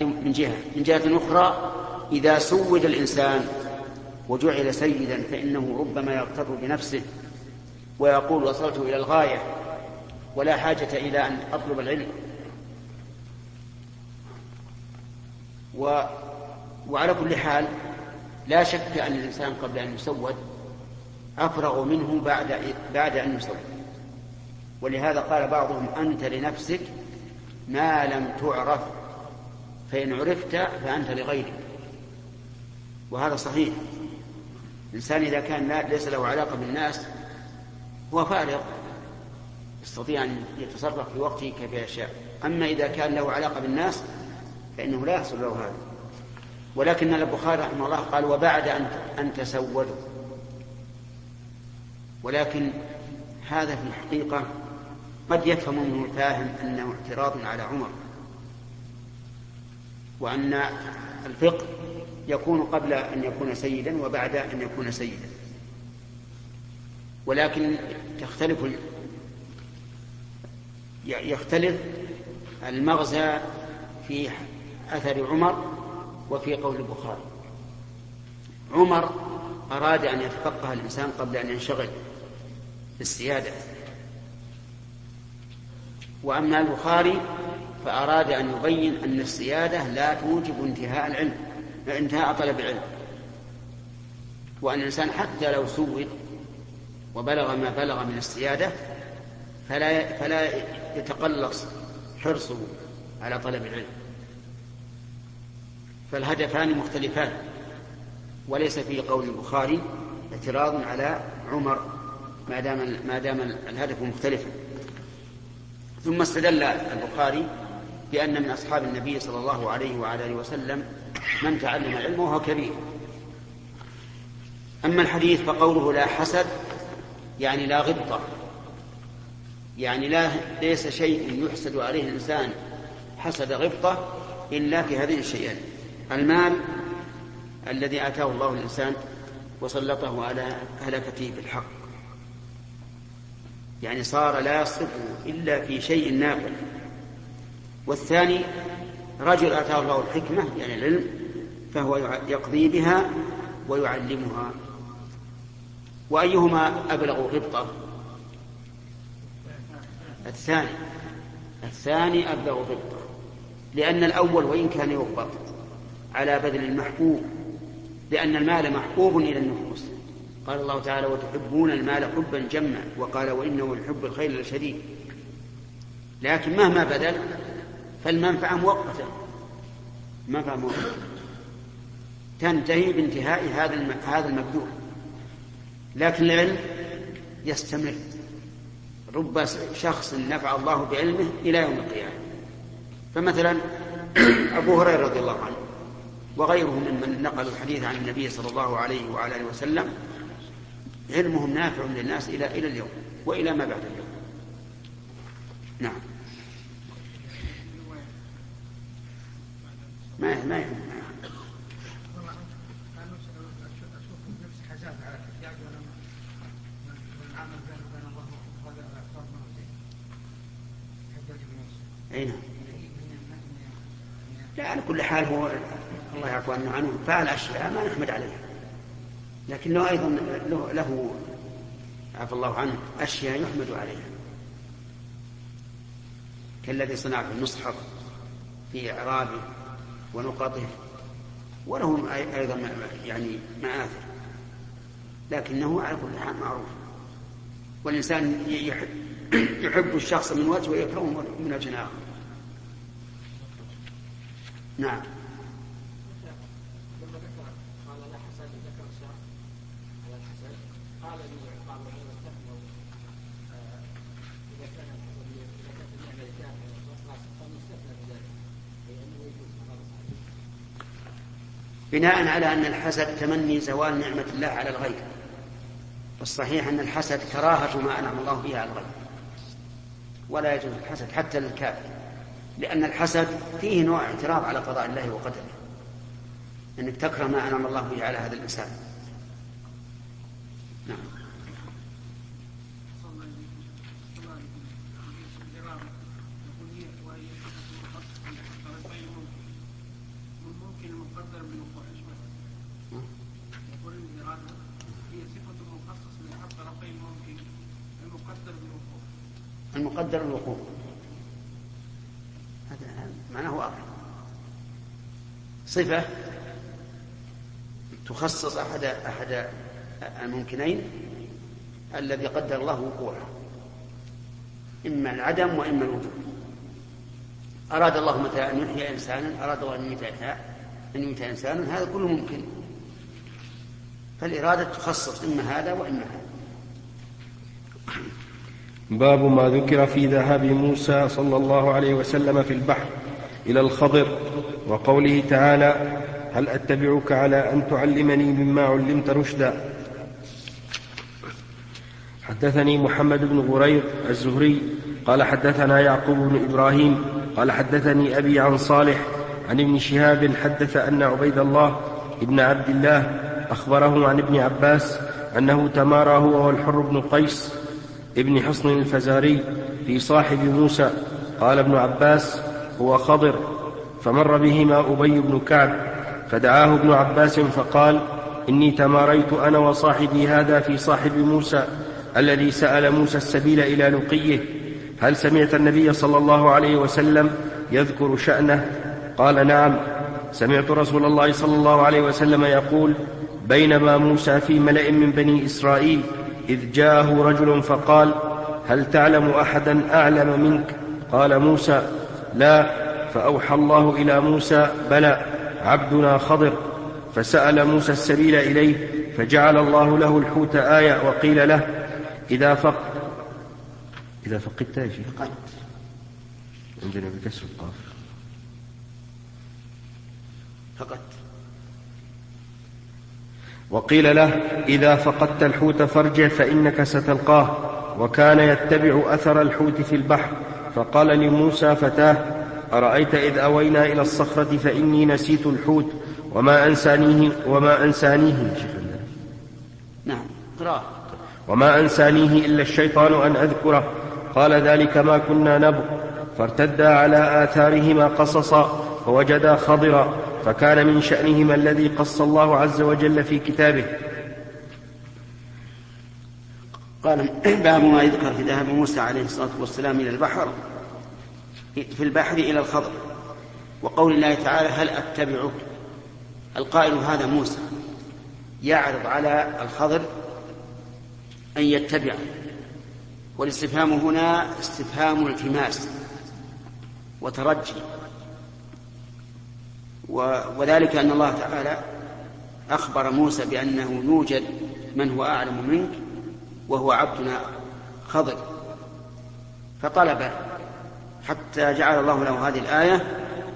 من جهة من جهة أخرى إذا سود الإنسان وجعل سيدا فإنه ربما يغتر بنفسه ويقول وصلت إلى الغاية ولا حاجة إلى أن أطلب العلم. و وعلى كل حال لا شك أن الإنسان قبل أن يسود أفرغ منه بعد بعد أن يسود. ولهذا قال بعضهم أنت لنفسك ما لم تعرف فإن عرفت فأنت لغيرك. وهذا صحيح. الإنسان إذا كان ليس له علاقة بالناس هو فارغ يستطيع أن يتصرف في وقته كيف يشاء. أما إذا كان له علاقة بالناس فإنه لا يحصل له هذا. ولكن البخاري رحمه الله قال وبعد أن أن تسودوا. ولكن هذا في الحقيقة قد يفهم منه الفاهم أنه اعتراض على عمر. وأن الفقه يكون قبل أن يكون سيدا وبعد أن يكون سيدا. ولكن تختلف يختلف المغزى في أثر عمر وفي قول البخاري. عمر أراد أن يتفقه الإنسان قبل أن ينشغل بالسيادة. وأما البخاري فأراد أن يبين أن السيادة لا توجب انتهاء العلم انتهاء طلب العلم. وأن الإنسان حتى لو سود وبلغ ما بلغ من السيادة فلا فلا يتقلص حرصه على طلب العلم. فالهدفان مختلفان. وليس في قول البخاري اعتراض على عمر ما دام ما دام الهدف مختلفا. ثم استدل البخاري بأن من أصحاب النبي صلى الله عليه وعلى آله وسلم من تعلم العلم وهو كبير. أما الحديث فقوله لا حسد يعني لا غبطة يعني لا ليس شيء يحسد عليه الإنسان حسد غبطة إلا في هذين الشيئين. المال الذي آتاه الله الإنسان وسلطه على هلكته بالحق. يعني صار لا يصرفه إلا في شيء نافع والثاني رجل آتاه الله الحكمة يعني العلم فهو يقضي بها ويعلمها. وأيهما أبلغ غبطة الثاني الثاني أبلغ غبطة لأن الأول وإن كان يغبط على بذل المحبوب لأن المال محبوب إلى النفوس. قال الله تعالى وتحبون المال حبا جما وقال وإنه لحب الخير لشديد لكن مهما بدل فالمنفعة مؤقتة. منفعة مؤقتة. تنتهي بانتهاء هذا هذا المبذول لكن العلم يستمر. رب شخص نفع الله بعلمه إلى يوم القيامة. فمثلا أبو هريرة رضي الله عنه وغيره ممن نقلوا الحديث عن النبي صلى الله عليه وعلى آله وسلم علمهم نافع للناس إلى إلى اليوم وإلى ما بعد اليوم. نعم. ما ما أي نعم. لا على كل حال هو الله يعفو عنه فعل أشياء ما نحمد عليها لكنه أيضا له, له عفى الله عنه أشياء يحمد عليها. كالذي صنع في المصحف في إعرابه. ونقطه وله أيضا يعني مآثر. لكنه على كل حال معروف. والإنسان يحب, يحب الشخص من وجه ويكرهه من وجه آخر. نعم. بناء على أن الحسد تمني زوال نعمة الله على الغير. والصحيح أن الحسد كراهة ما أنعم الله به على الغير. ولا يجوز الحسد حتى للكافر لأن الحسد فيه نوع اعتراض على قضاء الله وقدره. أنك تكره ما أنعم الله به على هذا الإنسان نعم قدر الوقوع هذا معناه واضح صفة تخصص أحد أحد الممكنين الذي قدر الله وقوعه إما العدم وإما الوجود. أراد الله مثلا أن يحيي إنسانا أراد الله أن يميت أن يميت إنسانا هذا كله ممكن. فالإرادة تخصص إما هذا وإما هذا. باب ما ذكر في ذهاب موسى صلى الله عليه وسلم في البحر إلى الخضر. وقوله تعالى هل أتبعك على أن تعلمني مما علمت رشدا؟ حدثني محمد بن غرير الزهري قال حدثنا يعقوب بن إبراهيم قال حدثني أبي عن صالح عن ابن شهاب حدث أن عبيد الله ابن عبد الله أخبره عن ابن عباس أنه تمارى هو والحر بن قيس ابن حصن الفزاري في صاحب موسى قال ابن عباس هو خضر. فمر بهما أبي بن كعب فدعاه ابن عباس فقال إني تماريت أنا وصاحبي هذا في صاحب موسى الذي سأل موسى السبيل إلى لقيه هل سمعت النبي صلى الله عليه وسلم يذكر شأنه؟ قال نعم. سمعت رسول الله صلى الله عليه وسلم يقول بينما موسى في ملأ من بني إسرائيل إذ جاءه رجل فقال هل تعلم أحدا أعلم منك؟ قال موسى لا. فأوحى الله إلى موسى بلى عبدنا خضر. فسأل موسى السبيل إليه فجعل الله له الحوت آية وقيل له إذا فق إذا فقدت يا شيخ. عندنا بكسر القاف. فقدت. وقيل له إذا فقدت الحوت فارجع فإنك ستلقاه. وكان يتبع أثر الحوت في البحر فقال لموسى فتاه أرأيت إذ أوينا إلى الصخرة فإني نسيت الحوت وما أنسانيه وما أنسانيه نعم. قراءة وما أنسانيه إلا الشيطان أن أذكره. قال ذلك ما كنا نبغ. فارتدا على آثارهما قصصا فوجدا خضرا. فكان من شأنهما الذي قص الله عز وجل في كتابه. قال باب ما يذكر في ذهاب موسى عليه الصلاة والسلام إلى البحر. في البحر إلى الخضر. وقول الله تعالى هل أتبعك؟ القائل هذا موسى. يعرض على الخضر أن يتبع والاستفهام هنا استفهام التماس وترجي. وذلك أن الله تعالى أخبر موسى بأنه يوجد من هو أعلم منك وهو عبدنا خضر. فطلب حتى جعل الله له هذه الآية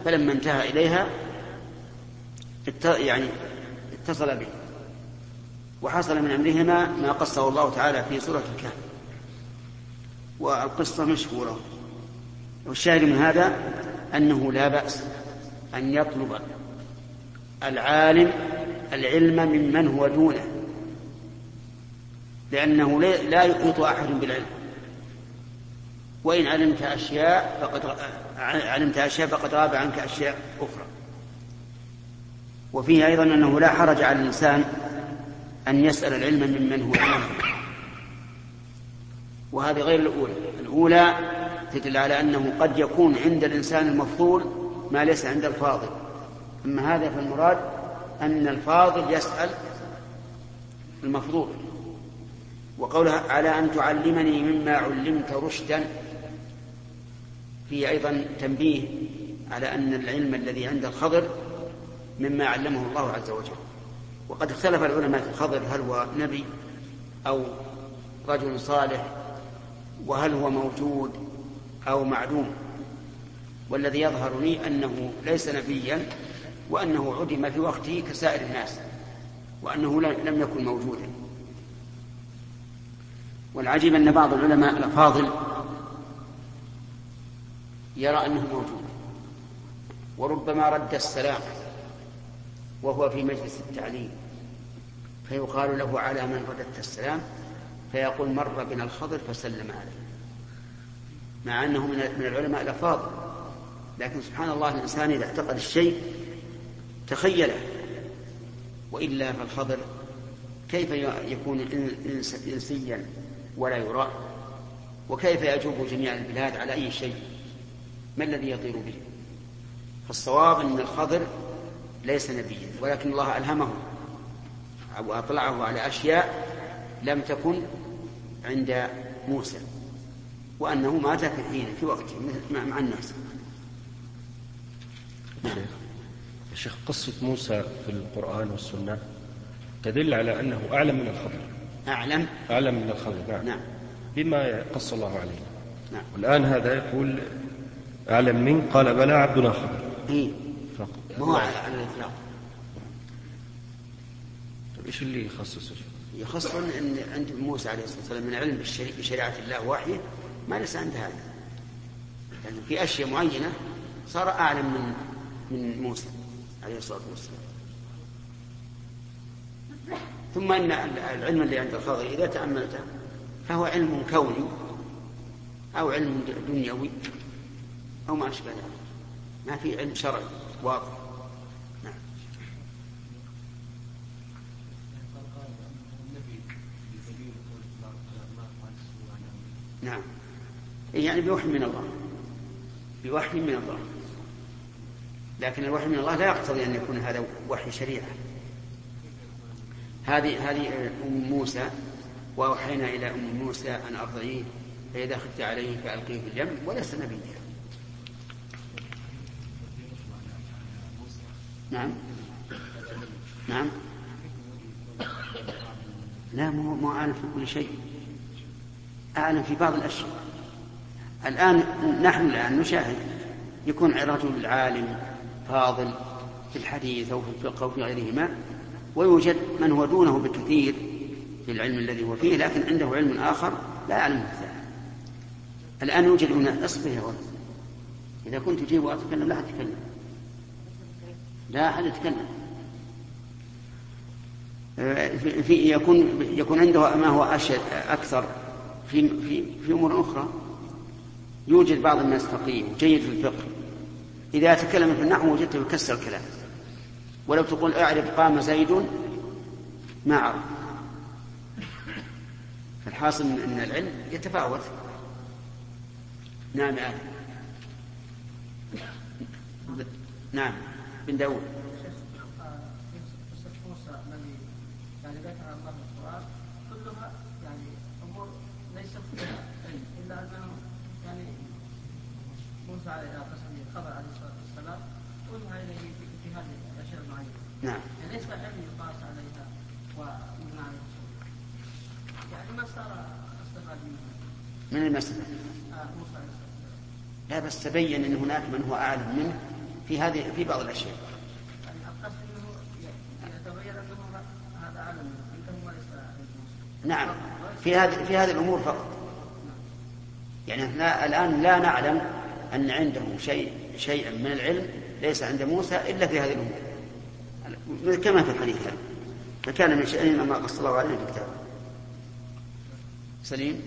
فلما انتهى إليها يعني اتصل به وحصل من أمرهما ما قصه الله تعالى في سورة الكهف. والقصة مشهورة. والشاهد من هذا أنه لا بأس أن يطلب العالم العلم ممن هو دونه لأنه لا يحيط أحد بالعلم. وإن علمت أشياء فقد علمت أشياء فقد غاب عنك أشياء أخرى. وفيه أيضا أنه لا حرج على الإنسان أن يسأل العلم ممن هو دونه وهذه غير الأولى. الأولى تدل على أنه قد يكون عند الإنسان المفضول ما ليس عند الفاضل. أما هذا فالمراد أن الفاضل يسأل المفضول. وقولها على أن تعلمني مما علمت رشدا فيه أيضا تنبيه على أن العلم الذي عند الخضر مما علمه الله عز وجل. وقد اختلف العلماء في الخضر هل هو نبي أو رجل صالح وهل هو موجود أو معلوم والذي يظهر لي أنه ليس نبيا وأنه عدم في وقته كسائر الناس وأنه لم يكن موجودا. والعجيب أن بعض العلماء الأفاضل يرى أنه موجود. وربما رد السلام وهو في مجلس التعليم. فيقال له على من رددت السلام فيقول مر بنا الخضر فسلم عليه. مع أنه من العلماء الأفاضل. لكن سبحان الله الإنسان إذا اعتقد الشيء تخيله. وإلا فالخضر كيف يكون إنسيا ولا يرى وكيف يجوب جميع البلاد على أي شيء؟ ما الذي يطير به فالصواب أن الخضر ليس نبيا ولكن الله ألهمه وأطلعه على أشياء لم تكن عند موسى وأنه مات في حين في وقته مع الناس نعم. شيخ قصة موسى في القرآن والسنة تدل على أنه أعلم من الخضر أعلم أعلم من الخضر نعم, نعم. بما قص الله عليه نعم. والآن هذا يقول أعلم من؟ قال بلى عبدنا خضر إيه. ما هو على الإطلاق. طيب إيش اللي يخصصه؟ يخص أن عند موسى عليه الصلاة والسلام من علم بشريعة الله وحيه ما ليس عند هذا. يعني في أشياء معينة صار أعلم من من موسى عليه الصلاة والسلام. ثم أن العلم الذي عند الخضر إذا تأملته فهو علم كوني أو علم دنيوي. أو ما أشبه ذلك. ما في علم شرعي واضح. نعم. نعم. يعني بوحي من الله. بوحي من الله. لكن الوحي من الله لا يقتضي أن يكون هذا وحي شريعة. هذه هذه أم موسى وأوحينا إلى أم موسى أن أرضعيه فإذا خفت عليه فألقيه في اليم وليس نبيا. نعم. نعم. لا مو مو أعلم في كل شيء. أعلم في بعض الأشياء. الآن نحن الآن نشاهد يكون رجل عالم فاضل في الحديث أو في الفقه أو في غيرهما ويوجد من هو دونه بكثير في العلم الذي هو فيه لكن عنده علم آخر لا يعلمه الثاني الآن يوجد هنا اصبر يا ولد إذا كنت تجيب وأتكلم لا أتكلم لا أحد يتكلم. في يكون يكون عنده ما هو أشد أكثر في في في أمور أخرى. يوجد بعض الناس فقيه جيد في الفقه. إذا تكلم في النحو وجدته يكسر الكلام. ولو تقول اعرف قام زيد ما عرف فالحاصل ان العلم يتفاوت. نعم آدم نعم. بن داود. يعني القرآن كلها يعني ليست فيها علم إلا أنه يعني موسى عليه الخبر عليه الصلاة والسلام إليه في هذه نعم. يعني ليس العلم يقاس عليها عليها يعني ما صار استفاد من المسألة؟ آه لا بس تبين أن هناك من هو أعلم منه. في هذه في بعض الأشياء. يعني نعم في هذه في هذه الأمور فقط. يعني إحنا الآن لا نعلم أن عنده شيء شيئا من العلم ليس عند موسى إلا في هذه الأمور. كما في الحديث فكان من شأننا ما قص الله عليه في كتابه سليم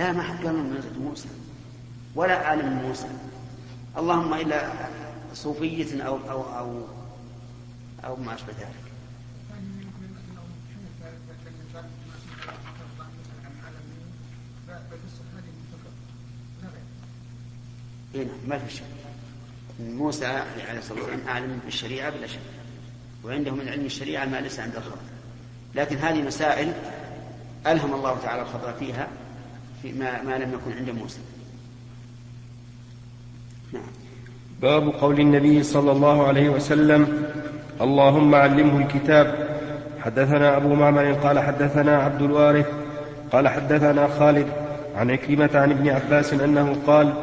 لا ما حد قال من منزلة موسى ولا عالم موسى. اللهم إلا صوفية أو أو أو أو ما أشبه ذلك. هنا إيه، ما في شك. موسى عليه الصلاة والسلام اعلم بالشريعة بلا شك وعنده من علم الشريعة ما ليس عند الخضر لكن هذه مسائل ألهم الله تعالى الخضر فيها في ما, ما لم يكن عند موسى نعم. باب قول النبي صلى الله عليه وسلم اللهم علمه الكتاب. حدثنا أبو معمر قال حدثنا عبد الوارث قال حدثنا خالد عن عكرمة عن ابن عباس أنه قال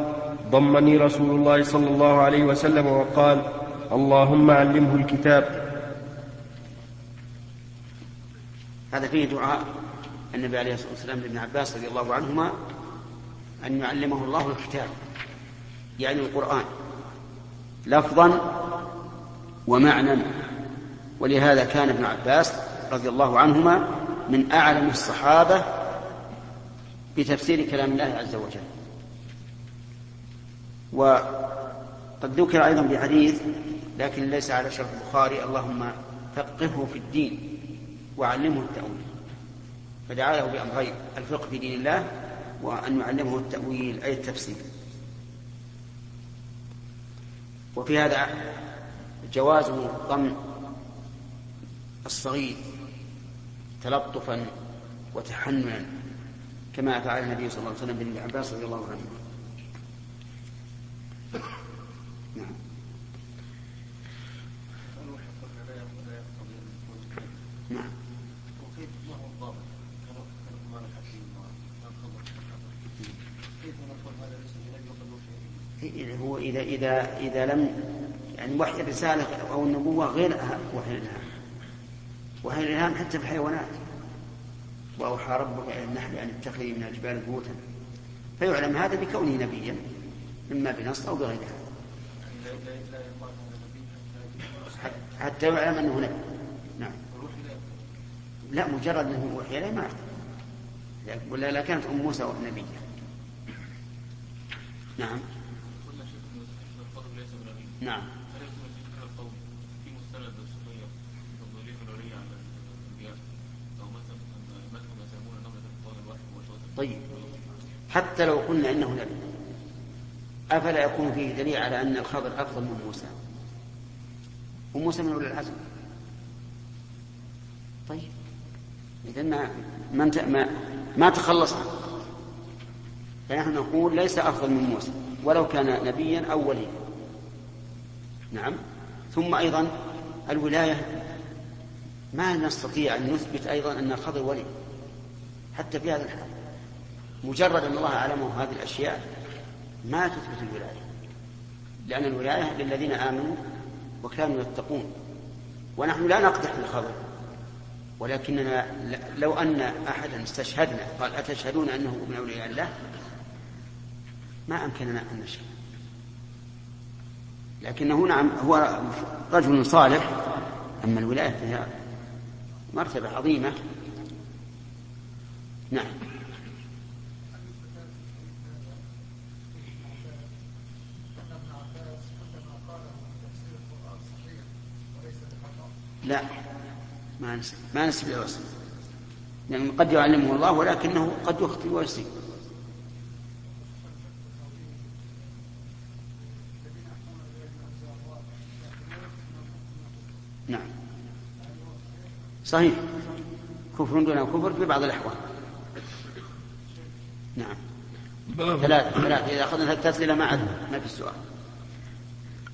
ضمني رسول الله صلى الله عليه وسلم وقال اللهم علمه الكتاب. هذا فيه دعاء. النبي عليه الصلاة والسلام لابن عباس رضي الله عنهما أن يعلمه الله الكتاب يعني القرآن لفظا ومعنى ولهذا كان ابن عباس رضي الله عنهما من أعلم الصحابة بتفسير كلام الله عز وجل. قد ذكر أيضا بحديث لكن ليس على شرط البخاري اللهم فقهه في الدين وعلمه التأويل. فدعا له بأمرين الفقه في دين الله وأن يعلمه التأويل أي التفسير. وفي هذا جواز ضم الصغير تلطفا وتحننا كما فعل النبي صلى الله عليه وسلم بن عباس رضي الله عنه. نعم. نعم. هو إذا إذا إذا لم يعني وحي الرسالة أو النبوة غير وحي الإلهام. وحي الإلهام حتى في الحيوانات. وأوحى ربك إلى النحل أن اتخذي من الجبال بيوتا. فيعلم هذا بكونه نبيا إما بنص أو بغير هذا. حتى يعلم أنه نبي. نعم. لا مجرد أنه وحي إليه ما ولا لا كانت أم موسى نبيا. نعم. نعم. طيب. حتى لو قلنا إنه نبي أفلا يكون فيه دليل على أن الخضر أفضل من موسى؟ وموسى من أولي العزم. طيب. اذا ما ما ما تخلص عنه فنحن نقول ليس أفضل من موسى ولو كان نبيا أو وليا. نعم. ثم أيضا الولاية ما نستطيع أن نثبت أيضا أن الخضر ولي. حتى في هذا الحال مجرد أن الله أعلمه هذه الأشياء ما تثبت الولاية. لأن الولاية للذين آمنوا وكانوا يتقون. ونحن لا نقدح بالخضر ولكننا لو أن أحدا استشهدنا قال أتشهدون أنه من أولياء الله؟ ما أمكننا أن نشهد. لكنه نعم هو رجل صالح أما الولاية فهي مرتبة عظيمة. نعم. لا ما نسب ما نسب إلى لأن يعني قد يعلمه الله ولكنه قد يخطئ ويصيب نعم صحيح. كفر دون كفر في بعض الأحوال. نعم. ثلاثة ثلاثة. إذا أخذنا التسلية ما عاد ما في السؤال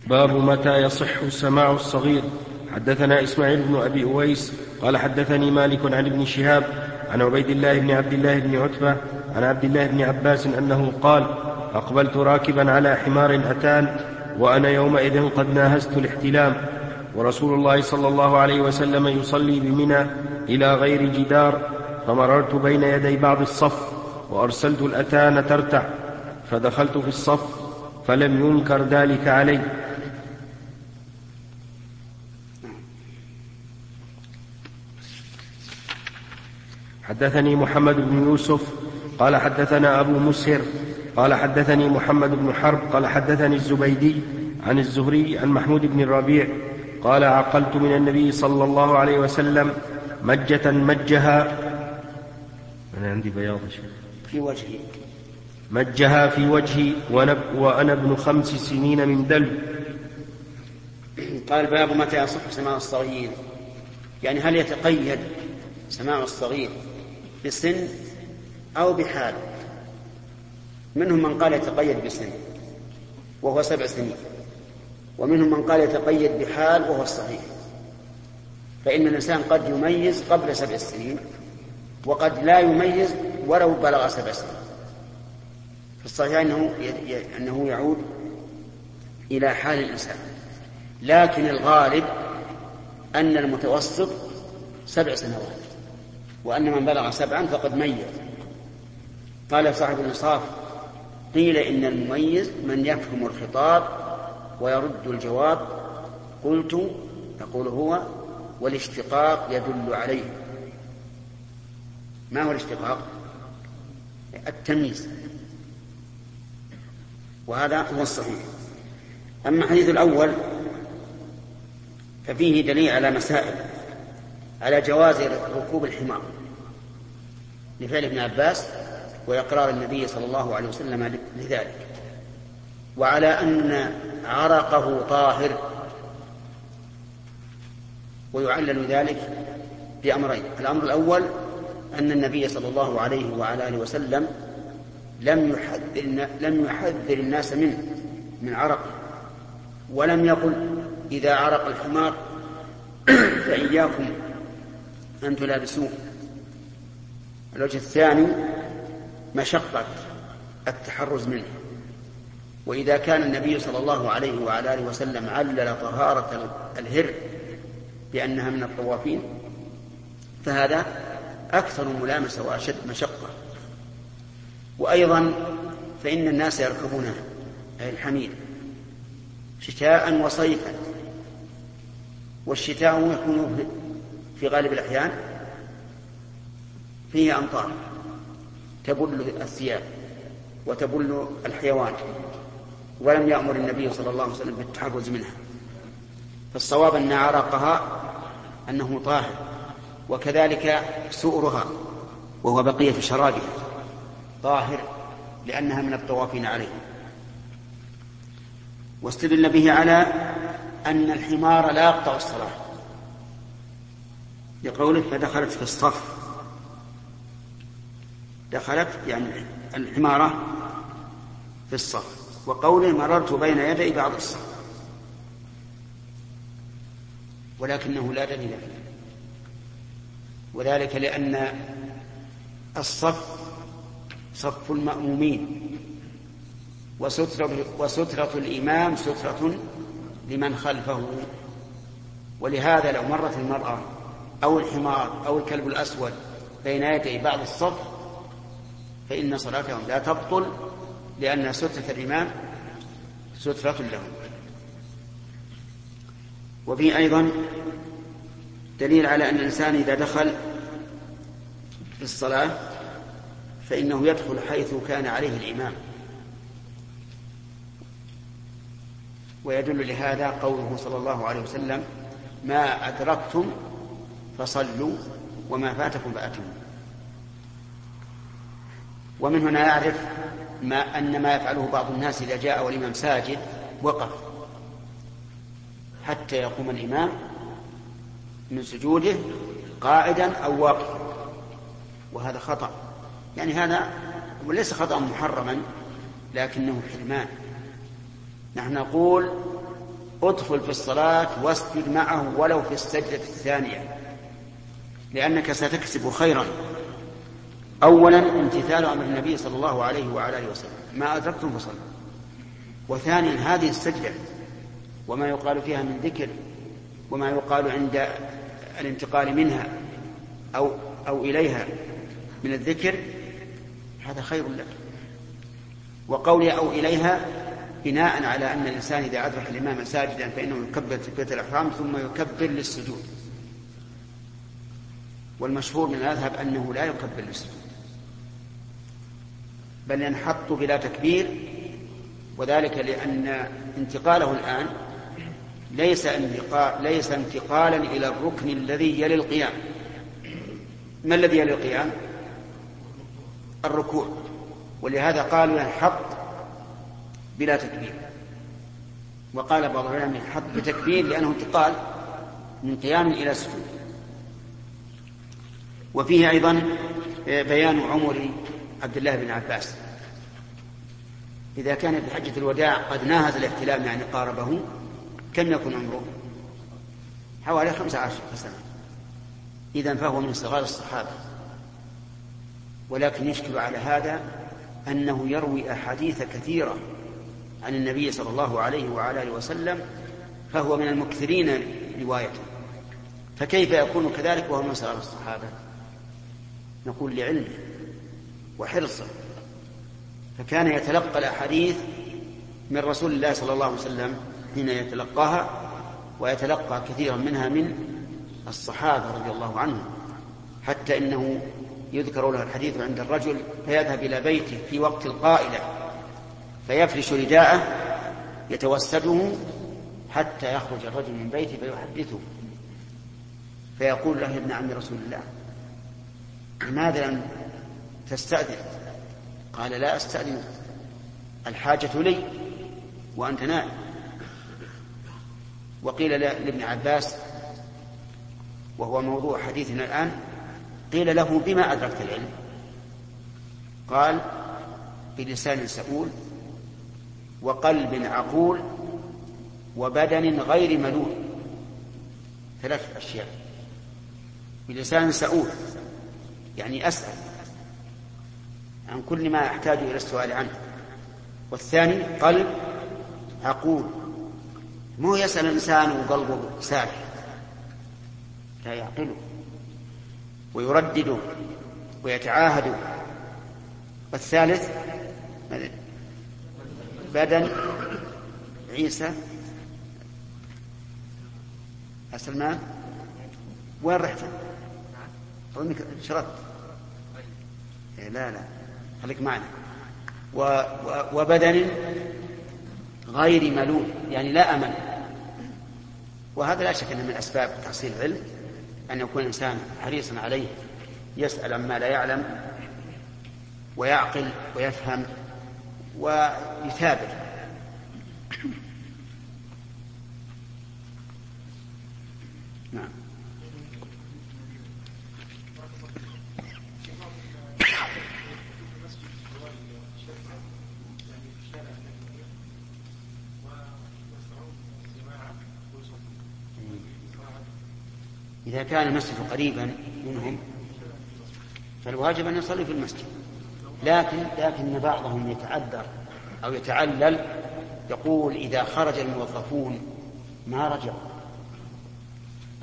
باب متى يصح سماع الصغير؟ حدثنا إسماعيل بن أبي أويس قال حدثني مالك عن ابن شهاب عن عبيد الله بن عبد الله بن عتبة عن عبد الله بن عباس أنه قال أقبلت راكبا على حمار أتان وأنا يومئذ قد ناهزت الاحتلام. ورسول الله صلى الله عليه وسلم يصلي بمنى إلى غير جدار فمررت بين يدي بعض الصف وأرسلت الأتان ترتع فدخلت في الصف فلم ينكر ذلك علي. حدثني محمد بن يوسف قال حدثنا أبو مسهر قال حدثني محمد بن حرب قال حدثني الزبيدي عن الزهري عن محمود بن الربيع قال عقلت من النبي صلى الله عليه وسلم مجة مجها. أنا عندي بياض في وجهي. مجها في وجهي وأنا ابن خمس سنين من دلو. قال باب متى يصح سماع الصغير. يعني هل يتقيد سماع الصغير بسن أو بحال؟ منهم من قال يتقيد بسن وهو سبع سنين. ومنهم من قال يتقيد بحال وهو الصحيح. فإن الإنسان قد يميز قبل سبع سنين وقد لا يميز ولو بلغ سبع سنين. في الصحيح أنه أنه يعود إلى حال الإنسان. لكن الغالب أن المتوسط سبع سنوات وأن من بلغ سبعا فقد ميز. قال صاحب الإنصاف قيل إن المميز من يفهم الخطاب ويرد الجواب قلت يقول هو والاشتقاق يدل عليه. ما هو الاشتقاق؟ التمييز. وهذا هو الصحيح. أما الحديث الأول ففيه دليل على مسائل على جواز ركوب الحمار لفعل ابن عباس وإقرار النبي صلى الله عليه وسلم لذلك وعلى أن عرقه طاهر. ويعلل ذلك بأمرين. الأمر الأول أن النبي صلى الله عليه وعلى آله وسلم لم يحذر لم يحذر الناس منه من عرقه. ولم يقل إذا عرق الحمار فإياكم أن تلابسوه. الوجه الثاني مشقة التحرز منه. وإذا كان النبي صلى الله عليه وعلى آله وسلم علل طهارة الهر بأنها من الطوافين فهذا أكثر ملامسة وأشد مشقة. وأيضا فإن الناس يركبونها أي الحمير شتاء وصيفا والشتاء يكون في غالب الأحيان فيه أمطار تبل الثياب وتبل الحيوان. ولم يأمر النبي صلى الله عليه وسلم بالتحرز منها. فالصواب أن عرقها أنه طاهر وكذلك سؤرها وهو بقية شرابها طاهر لأنها من الطوافين عليه. واستدل به على أن الحمار لا يقطع الصلاة. لقوله فدخلت في الصف. دخلت يعني الحمارة في الصف. وقوله مررت بين يدي بعض الصف ولكنه لا دليل فيه وذلك لأن الصف صف المأمومين. وسترة, وسترة الإمام سترة لمن خلفه. ولهذا لو مرت المرأة أو الحمار أو الكلب الأسود بين يدي بعض الصف فإن صلاتهم لا تبطل لأن سترة الإمام سترة لهم. وفي أيضا دليل على أن الإنسان إذا دخل في الصلاة فإنه يدخل حيث كان عليه الإمام. ويدل لهذا قوله صلى الله عليه وسلم ما أدركتم فصلوا وما فاتكم فأتموا ومن هنا يعرف ما أن ما يفعله بعض الناس إذا جاء والإمام ساجد وقف. حتى يقوم الإمام من سجوده قاعدا أو واقفا. وهذا خطأ. يعني هذا وليس خطأ محرما لكنه حرمان. نحن نقول ادخل في الصلاة واسجد معه ولو في السجدة الثانية لأنك ستكسب خيرا. أولا امتثال أمر النبي صلى الله عليه وعلى آله وسلم. ما أدركتم فصلوا. وثانيا هذه السجدة وما يقال فيها من ذكر وما يقال عند الانتقال منها أو أو إليها من الذكر هذا خير لك. وقولي أو إليها بناء على أن الإنسان إذا أدرك الإمام ساجدا فإنه يكبر تكبيرة الإحرام ثم يكبر للسجود. والمشهور من المذهب أنه لا يكبر للسجود. بل ينحط بلا تكبير وذلك لأن انتقاله الآن ليس انتقال ليس انتقالا إلى الركن الذي يلي القيام. ما الذي يلي القيام؟ الركوع. ولهذا قالوا ينحط بلا تكبير. وقال بعض العلماء ينحط بتكبير لأنه انتقال من قيام إلى سجود. وفيه أيضا بيان عمر عبد الله بن عباس. إذا كان في حجة الوداع قد ناهز الاحتلام يعني قاربه كم يكون عمره؟ حوالي خمسة عشر سنة. إذا فهو من صغار الصحابة. ولكن يشكل على هذا أنه يروي أحاديث كثيرة عن النبي صلى الله عليه وعلى آله وسلم فهو من المكثرين روايته. فكيف يكون كذلك وهو من صغار الصحابة؟ نقول لعلمه. وحرصه. فكان يتلقى الأحاديث من رسول الله صلى الله عليه وسلم حين يتلقاها ويتلقى كثيرا منها من الصحابة رضي الله عنهم حتى إنه يذكر له الحديث عند الرجل فيذهب إلى بيته في وقت القائلة فيفرش رداءه يتوسده حتى يخرج الرجل من بيته فيحدثه فيقول له ابن عم رسول الله لماذا لم تستأذن. قال لا أستأذن. الحاجة لي وأنت نائم. وقيل لابن عباس وهو موضوع حديثنا الآن قيل له بما أدركت العلم؟ قال بلسان سؤول وقلب عقول وبدن غير ملول. ثلاث أشياء. بلسان سؤول يعني أسأل. عن كل ما أحتاج إلى السؤال عنه. والثاني قلب عقول مو يسأل الإنسان وقلبه ساكت لا يعقله ويردده ويتعاهد. والثالث بدن عيسى سلمان وين رحت؟ أظنك شردت إيه لا لا. خليك معنا. و وبدن غير ملول يعني لا أمل. وهذا لا شك أنه من أسباب تحصيل العلم أن يكون الإنسان حريصا عليه يسأل عما لا يعلم ويعقل ويفهم ويثابر نعم إذا كان المسجد قريبا منهم فالواجب أن يصلي في المسجد. لكن لكن بعضهم يتعذر أو يتعلل يقول إذا خرج الموظفون ما رجعوا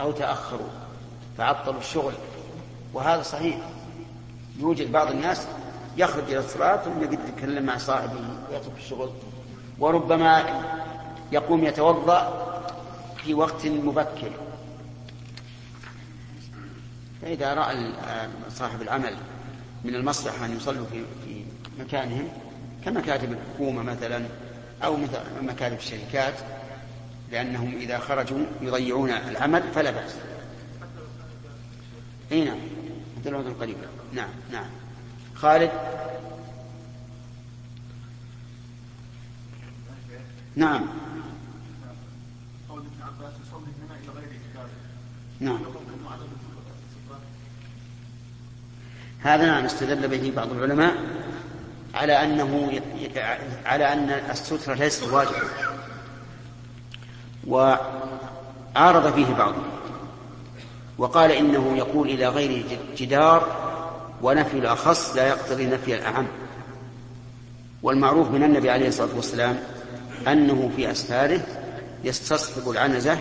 أو تأخروا فعطلوا الشغل. وهذا صحيح. يوجد بعض الناس يخرج إلى الصلاة ثم يتكلم مع صاحبه ويترك الشغل. وربما يقوم يتوضأ في وقت مبكر. فإذا رأى صاحب العمل من المصلحة أن يصلوا في في مكانهم كمكاتب الحكومة مثلا أو مثل مكاتب الشركات لأنهم إذا خرجوا يضيعون العمل فلا بأس. أي نعم. مثل الوطن القريبة نعم نعم. خالد؟ نعم. نعم. هذا نعم استدل به بعض العلماء على أنه على أن السترة ليست واجبة وعارض فيه بعضهم وقال إنه يقول إلى غير جدار ونفي الأخص لا يقتضي نفي الأعم. والمعروف من النبي عليه الصلاة والسلام أنه في أسفاره يستصحب العنزة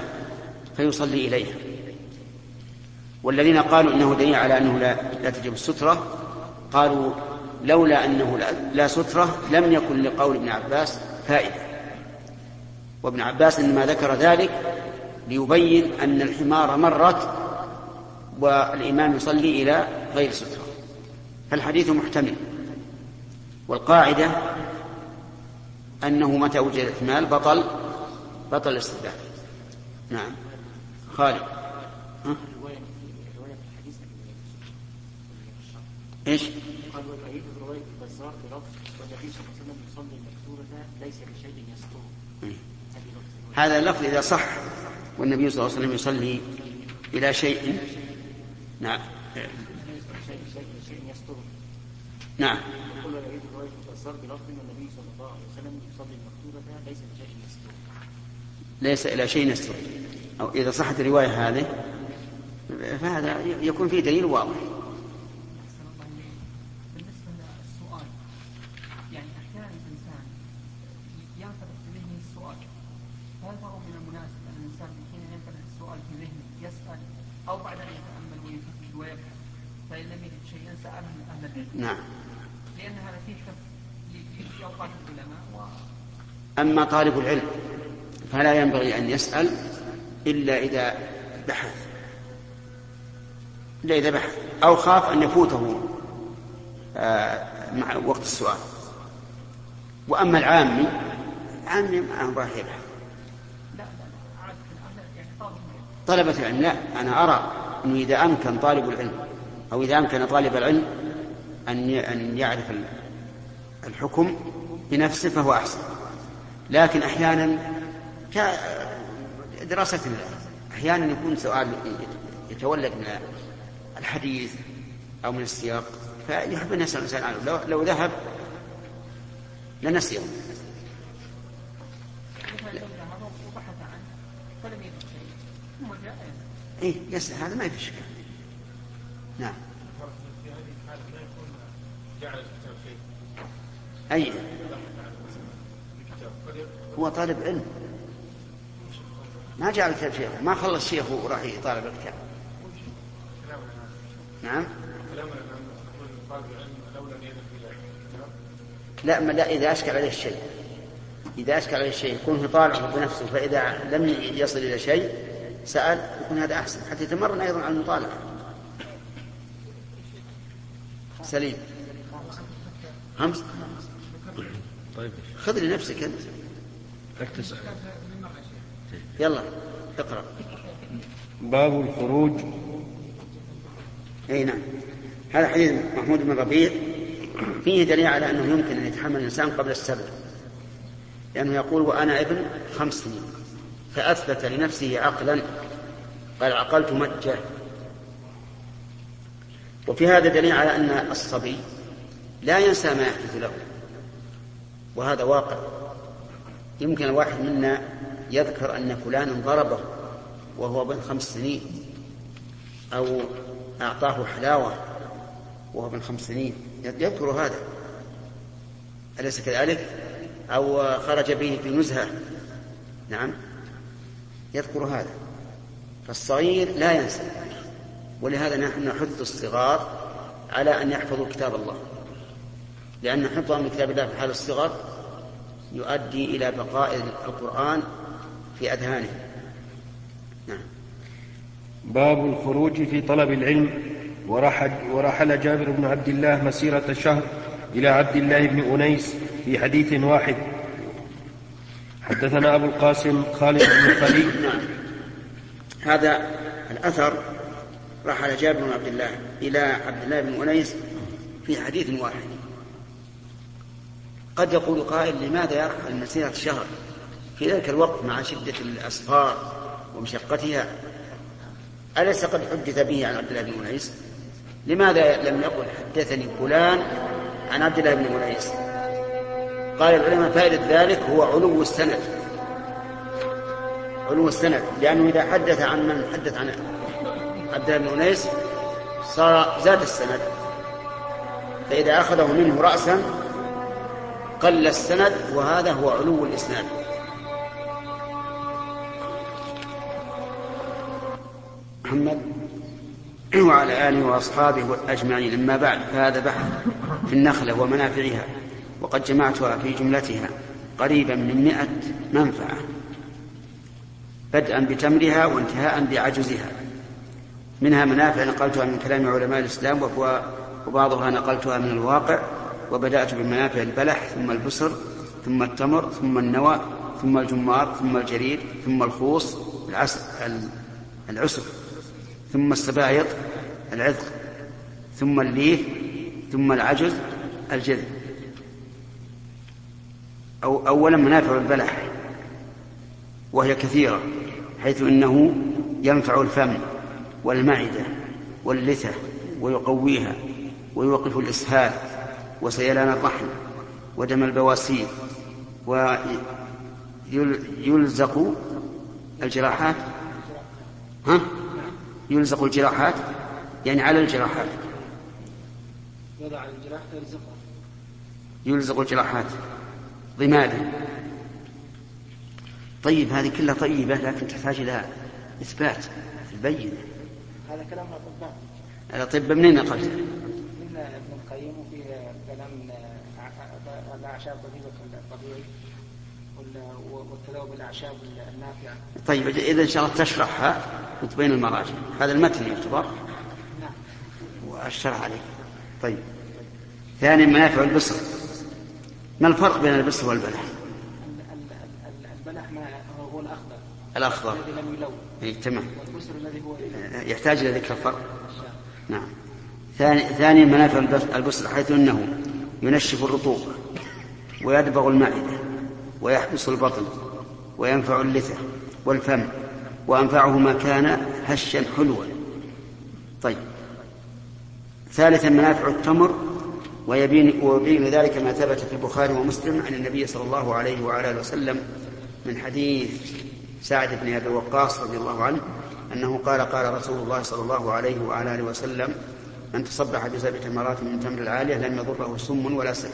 فيصلي إليها. والذين قالوا إنه دليل على أنه لا, لا تجب السترة قالوا لولا أنه لا, لا سترة لم يكن لقول ابن عباس فائدة. وابن عباس إنما ذكر ذلك ليبين أن الحمار مرت والإمام يصلي إلى غير سترة. فالحديث محتمل. والقاعدة أنه متى وجد الاحتمال؟ بطل بطل الاستدلال نعم. خالد. ها؟ إيش؟ قال ويؤيد رواية البزار بلفظ والنبي صلى الله عليه وسلم يصلي المكتوبة ليس بشيء يستره هذا اللفظ إذا صح والنبي صلى الله عليه وسلم يصلي إلى شيء. نعم. نعم. يقول رواية البزار بلفظ والنبي صلى الله عليه وسلم يصلي المكتوبة ليس بشيء يستره ليس إلى شيء يستره أو إذا صحت الرواية هذه فهذا يكون فيه دليل واضح. نعم. لأن هذا فيه في أوقات العلماء و... أما طالب العلم فلا ينبغي أن يسأل إلا إذا بحث. إلا إذا بحث. أو خاف أن يفوته آه، مع وقت السؤال. وأما العامي عامي ما راح يبحث. يعني طلبة العلم لا أنا أرى أنه إذا أمكن طالب العلم أو إذا أمكن طالب العلم أن أن يعرف الحكم بنفسه فهو أحسن. لكن أحيانا دراستنا أحيانا يكون سؤال يتولد من الحديث أو من السياق فيحب أن يسأل الإنسان عنه. لو, لو ذهب لنسيه إيه يسأل هذا ما في شكل نعم في هذه الحالة لا يكون جعل الكتاب شيء أي؟ هو طالب علم. ما جعل الكتاب شيخ. ما خلص شيخه وراح يطالب الكتاب. نعم. طالب لا ما لا إذا أشكل عليه الشيء. إذا أشكل عليه الشيء يكون طالع بنفسه فإذا لم يصل إلى شيء سأل يكون هذا أحسن. حتى يتمرن أيضا على المطالعة. سليم. خمس طيب. خذ لنفسك أنت. لك تسأل. يلا اقرأ. باب الخروج. أي نعم. هذا حديث محمود بن ربيع. فيه دليل على أنه يمكن أن يتحمل الإنسان قبل السبع. لأنه يقول وأنا ابن خمس سنين. فأثبت لنفسه عقلا قال عقلت مجة. وفي هذا دليل على أن الصبي لا ينسى ما يحدث له. وهذا واقع. يمكن الواحد منا يذكر أن فلانا ضربه وهو ابن خمس سنين أو أعطاه حلاوة وهو ابن خمس سنين. يذكر هذا. أليس كذلك؟ أو خرج به في نزهة. نعم. يذكر هذا. فالصغير لا ينسى. ولهذا نحن نحث الصغار على أن يحفظوا كتاب الله. لأن حفظهم لكتاب الله في حال الصغر يؤدي إلى بقاء القرآن في أذهانهم نعم. باب الخروج في طلب العلم. ورحل, ورحل جابر بن عبد الله مسيرة شهر إلى عبد الله بن أنيس في حديث واحد. حدثنا أبو القاسم خالد بن خليل نعم. هذا الأثر رحل جابر بن عبد الله إلى عبد الله بن أنيس في حديث واحد. قد يقول قائل لماذا يرحل مسيرة شهر في ذلك الوقت مع شدة الأسفار ومشقتها. أليس قد حدث به عن عبد الله بن أنيس لماذا لم يقل حدثني فلان عن عبد الله بن أنيس قال العلماء فائدة ذلك هو علو السند. علو السند لأنه إذا حدث عن من حدث عن عبد الله بن أنيس صار زاد السند. فإذا أخذه منه رأسا قل السند وهذا هو علو الإسناد. محمد وعلى آله وأصحابه أجمعين. أما بعد فهذا بحث في النخلة ومنافعها وقد جمعتها في جملتها قريبا من مئة منفعة بدءا بتمرها وانتهاء بعجزها. منها منافع نقلتها من كلام علماء الإسلام وبعضها نقلتها من الواقع وبدأت بمنافع البلح ثم البسر ثم التمر ثم النوى ثم الجمار ثم الجريد ثم الخوص العسر ثم السبايط العذق ثم الليف ثم العجز الجذب أو أولا منافع البلح وهي كثيرة حيث إنه ينفع الفم والمعدة واللثة ويقويها ويوقف الإسهال. وسيلان الرحم ودم البواسير ويلزق الجراحات. ها؟ يلزق الجراحات يعني على الجراحات. يضع الجراح يلزقها يلزق الجراحات. ضمادا طيب هذه كلها طيبة لكن تحتاج إلى إثبات البينة. هذا كلام الأطباء. الأطباء منين نقلت؟ من ابن القيم. الأعشاب الطبيعي والتذوب بالأعشاب النافعة. طيب إذا إن شاء الله تشرحها وتبين المراجع. هذا المتن يعتبر. نعم. والشرح عليه. طيب. ثانيا منافع البصر؟ ما الفرق بين البصر والبلح؟ اللحم هو الأخضر. الأخضر. الذي لم يلون. إيه، تمام. الذي هو يلون يحتاج إلى ذكر الفرق. نعم. ثاني ثاني منافع البسر حيث إنه ينشف الرطوبه ويدبغ المعده ويحبس البطن وينفع اللثة والفم وأنفعه ما كان هشا حلوا. طيب. ثالثا منافع التمر ويبين ويبين ذلك ما ثبت في البخاري ومسلم عن النبي صلى الله عليه وعلى آله وسلم من حديث سعد بن أبي وقاص رضي الله عنه أنه قال قال رسول الله صلى الله عليه وعلى آله وسلم من تصبح بسبع تمرات من تمر العالية لم يضره سم ولا سحر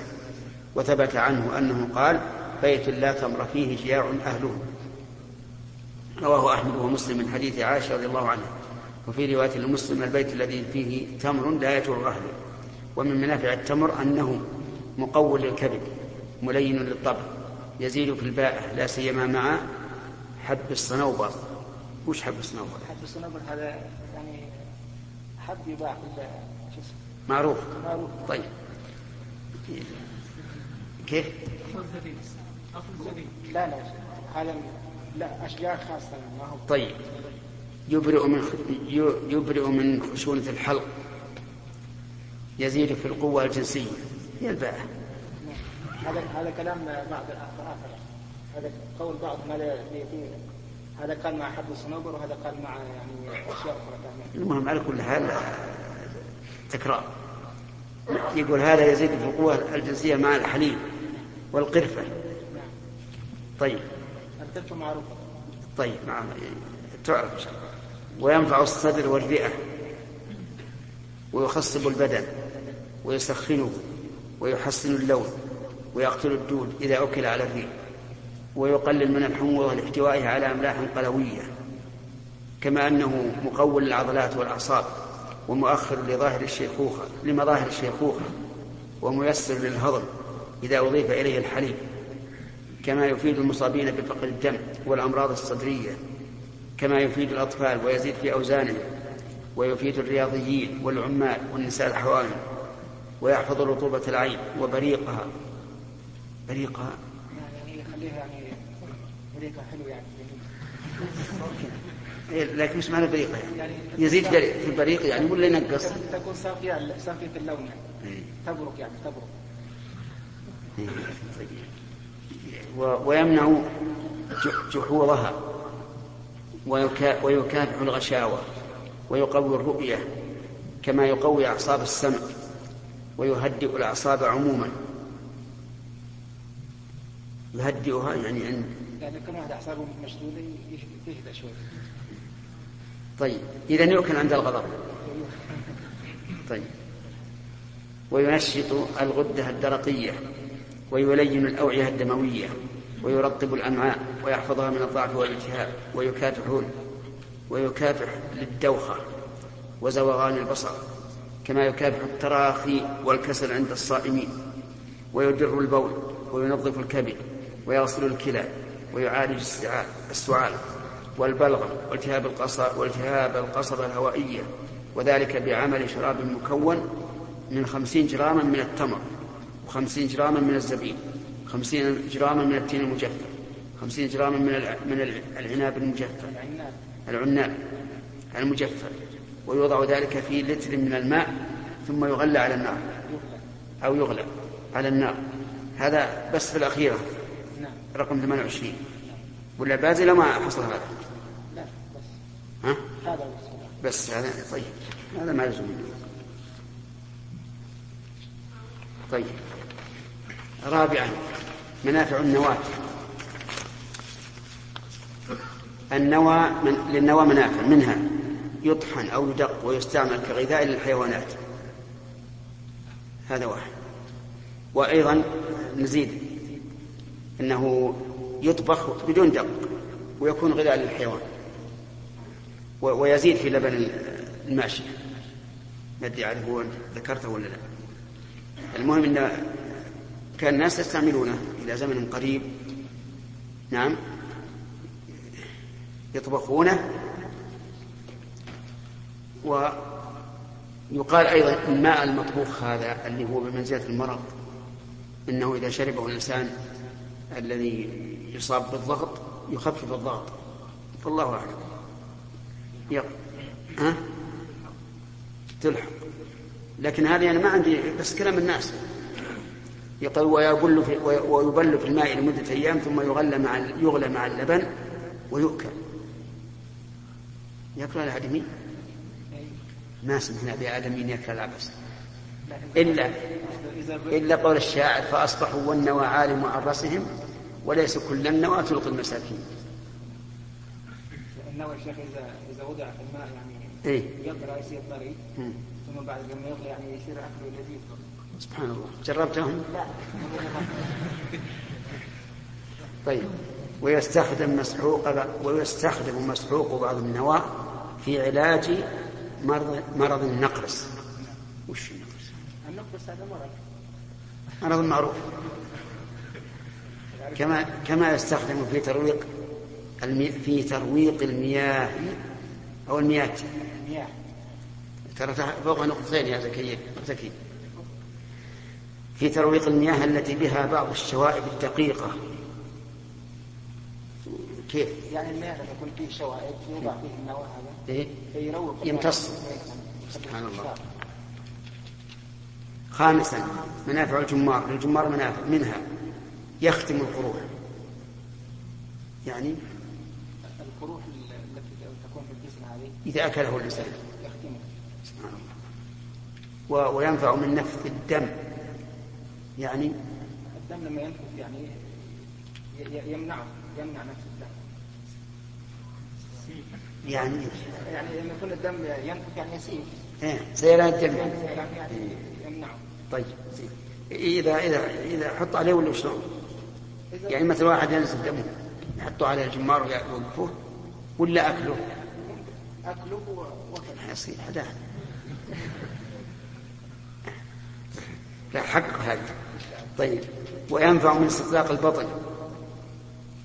وثبت عنه أنه قال بيت لا تمر فيه جياع أهله. رواه أحمد ومسلم من حديث عائشة رضي الله عنها. وفي رواية لمسلم البيت الذي فيه تمر لا يجوع أهله. ومن منافع التمر أنه مقول للكبد ملين للطبع يزيد في البائع لا سيما مع حب الصنوبر. وش حب الصنوبر؟ حب الصنوبر هذا يعني حب يباع في ال- شو اسمه؟ معروف. معروف. طيب. كيف؟ لا لا هذا لا أشجار خاصة ما هو. طيب. يبرئ من يبرئ من خشونة الحلق. يزيد في القوة الجنسية. هي الباءة هذا هذا كلام بعض الآخر هذا قول بعض ما لا فيه هذا قال مع حب الصنوبر وهذا قال مع يعني أشياء أخرى ثانية المهم على كل حال تكرار. يقول هذا يزيد في القوة الجنسية مع الحليب. والقرفة. طيب. القرفة معروفة. طيب مع تعرف إن شاء الله. وينفع الصدر والرئة. ويخصب البدن. ويسخنه. ويحسن اللون. ويقتل الدود إذا أكل على الريق ويقلل من الحموضة لاحتوائها على أملاح قلوية. كما أنه مقوي للعضلات والأعصاب. ومؤخر لظاهر الشيخوخة لمظاهر الشيخوخة. وميسر للهضم. إذا أضيف إليه الحليب كما يفيد المصابين بفقر الدم والأمراض الصدرية كما يفيد الأطفال ويزيد في أوزانهم ويفيد الرياضيين والعمال والنساء الحوامل ويحفظ رطوبة العين وبريقها. بريقها. يعني يخليها يعني بريقة حلو يعني. لكن مش معنى بريقها يعني يزيد في البريق يعني ولا ينقص؟ تكون صافية صافية اللون يعني. إيه. تبرق يعني تبرق ويمنع جحورها ويكا- ويكافح الغشاوة ويقوي الرؤية كما يقوي أعصاب السمع ويهدئ الأعصاب عموما. يهدئها يعني عند يعني كل واحد أعصابه مشدودة يهدى- يهدى شوي. طيب إذا يؤكل عند الغضب. طيب. وينشط الغدة الدرقية. ويلين الأوعية الدموية ويرطب الأمعاء ويحفظها من الضعف والالتهاب ويكافح ويكافح للدوخة وزوغان البصر كما يكافح التراخي والكسل عند الصائمين ويدر البول وينظف الكبد ويغسل الكلى ويعالج السعال- والبلغم والتهاب القصر والتهاب القصبة الهوائية وذلك بعمل شراب مكون من خمسين جراما من التمر وخمسين جراما من الزبيب خمسين جراما من التين المجفف خمسين جراما من من الع- العناب المجفف العناب المجفف ويوضع ذلك في لتر من الماء ثم يغلى على النار أو يغلى على النار. هذا بس في الأخيرة رقم 28 ولا بازل ما حصل هذا؟ لا ها؟ هذا بس هذا طيب هذا ما يلزم طيب. رابعا منافع النواة. النوى من للنوى منافع منها يطحن أو يدق ويستعمل كغذاء للحيوانات. هذا واحد. وأيضا نزيد أنه يطبخ بدون دق ويكون غذاء للحيوان. ويزيد في لبن الماشية ما عاد هو ذكرته ولا لا. المهم أن كان الناس يستعملونه إلى زمن قريب. نعم. يطبخونه. ويقال أيضا الماء المطبوخ هذا اللي هو بمنزلة المرض. إنه إذا شربه الإنسان الذي يصاب بالضغط يخفف الضغط. فالله أعلم. يلا ها؟ تلحق. لكن هذه أنا ما عندي بس كلام الناس. يقول ويبل في ويبل في الماء لمدة أيام ثم يغلى مع يغلى مع اللبن ويؤكل. يأكل الآدمي ما سمعنا بآدمين يأكل العبس إلا إلا قول الشاعر فأصبحوا والنوى عالم عن رأسهم وليس كل النوى تلقي المساكين. النوى الشيخ إذا إذا وضع في الماء يعني إيه؟ يصير طري ثم بعد يغلي يعني يصير أكله لذيذ سبحان الله. جربتهم؟ لا. طيب. ويستخدم مسحوق ويستخدم مسحوق بعض النواة في علاج مرض مرض النقرس. وش النقرس؟ النقرس هذا مرض. مرض معروف. كما كما يستخدم في ترويق المي... في ترويق المياه. أو المياه. المياه. ترى فوق نقطتين يا زكي زكي. في ترويق المياه التي بها بعض الشوائب الدقيقة. كيف؟ يعني المياه لما يكون فيه شوائب يوضع فيه النوى هذا. إيه؟ فيروق. يمتص. سبحان الله. خامسا منافع الجمار. للجمار منافع منها. يختم القروح. يعني القروح التي تكون في الجسم هذه. إذا أكله الإنسان يختمها سبحان الله و- وينفع من نفث الدم. يعني الدم لما ينفث يعني يمنعه يمنع نفس الدم. يعني يعني لما يكون الدم ينفث يعني يسيل. إيه سيلان الدم. يعني يعني يمنعه. طيب. إذا إذا إذا حط عليه ولا شلون؟ يعني مثلا واحد ينزل دمه يحطه على الجمار ويوقفوه ولا أكله؟ أكله وكله يصير حداه لا حق هذا. طيب. وينفع من استطلاق البطن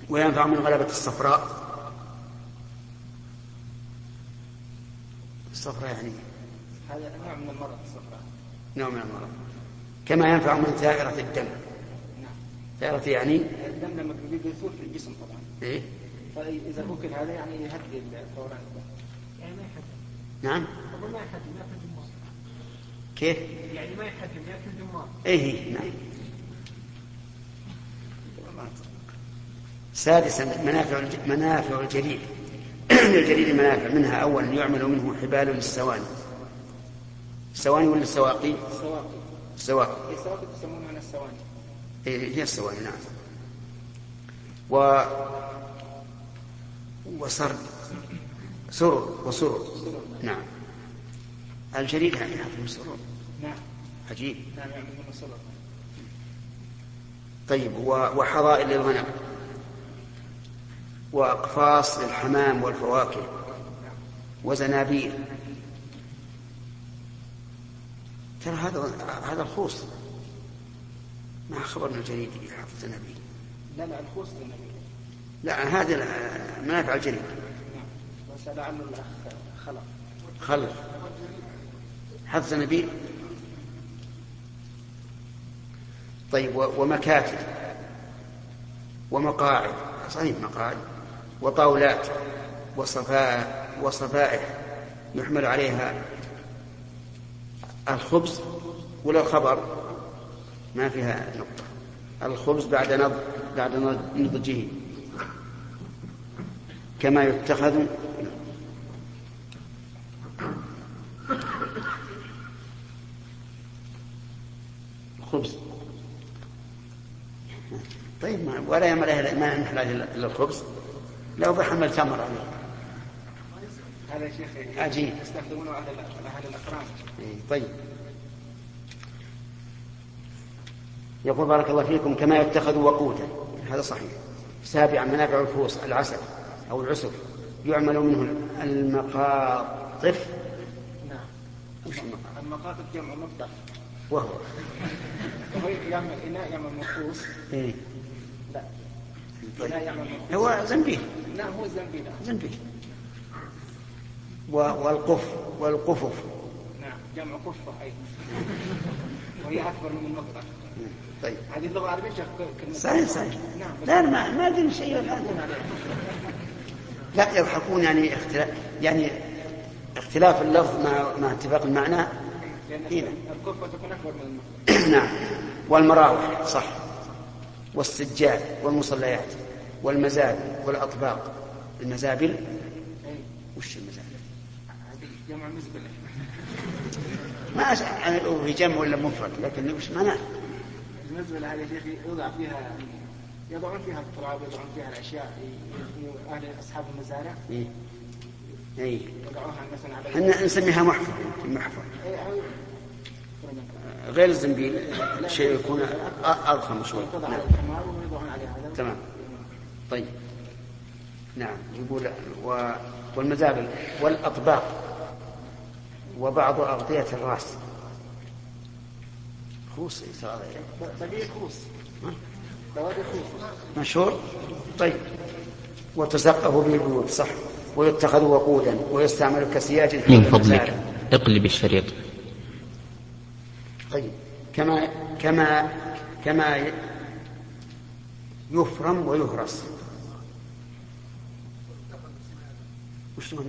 وينفع من غلبة الصفراء. الصفراء يعني هذا نوع من المرض الصفراء. نوع من المرض. كما ينفع من ثائرة الدم. نعم. ثائرة يعني؟ الدم لما بيثور في الجسم طبعا. إيه؟ فإذا أكل هذا يعني يهدي الدوران. الدم يعني ما يحجم نعم. ما جمار كيف؟ يعني ما يحجم ياكل جمار إيه نعم. سادسا منافع منافع الجريد للجريد منافع منها. اولا يعمل منه حبال للسواني. السواني ولا السواقي؟ السواقي السواقي السواقي تسمونها السواني. إيه هي السواني نعم. و وسرد سرر وسرر نعم. الجريد يعني يحفظ سرر نعم. عجيب. نعم سرر طيب وحظائر للغنم وأقفاص للحمام والفواكه وزنابير ترى هذا هذا الخوص ما خبرنا الجريد يحفظ زنابير لا لا الخوص لا هذه منافع الجريد نعم. بس لعله الأخ خلق. خلف حفظ زنابير طيب ومكاتب ومقاعد صحيح مقاعد وطاولات وصفائح وصفائح يحمل عليها الخبز ولا الخبر ما فيها نقطة. الخبز بعد بعد نضجه. كما يتخذ الخبز طيب ما ولا يعمل عليه- ما نحتاج إلا الخبز. لو بحمل تمر. عليه هذا شيخ عجيب. يستخدمونه أهل أهل الأكرام إيه، طيب. يقول بارك الله فيكم كما يتخذ وقوتا. هذا صحيح. سابعا منافع الفوس العسل أو العسل يعمل منه المقاطف. نعم. المقاطف؟ جمع مقطع وهو. يعمل إناء يعمل مخصوص إيه. لا طيب. إناء يعمل مخصوص هو زنبيل. نعم هو زنبيل. و- والقف والقفف. نعم جمع قفة أيضا. وهي أكبر من المقطع. طيب. هذه شيخ كلمة صحيح صحيح. نعم لا ما ما أدري شيء لا يضحكون يعني اختلاف يعني اختلاف اللفظ مع مع اتفاق المعنى. لأن إيه. الكفه تكون أكبر من المفرد نعم. والمراوح صح. والسجاد والمصليات والمزابل والأطباق المزابل. وش المزابل؟ جمع مزبلة ما. أنا لو في جمع ولا مفرد لكن وش معناه؟ المزبلة هذه يا شيخ يوضع فيها يضعون فيها التراب يضعون فيها الأشياء ي- أهل أصحاب المزارع إيه؟ إيه؟ يضعوها مثلا على إحنا نسميها محفر المحفر أي- أو- غير الزنبيل شيء يكون أ- أضخم شوي. نعم. تمام. طيب. نعم. يقول و... والمزابل والأطباق وبعض أغطية الرأس. خوص بقي خوص. ها؟ بواقي خوص. مشهور؟ طيب. وتسقف به البيوت صح. ويتخذ وقودا ويستعمل كسياج من فضلك. اقلب الشريط. طيب كما كما كما يفرم ويهرس. وش معنى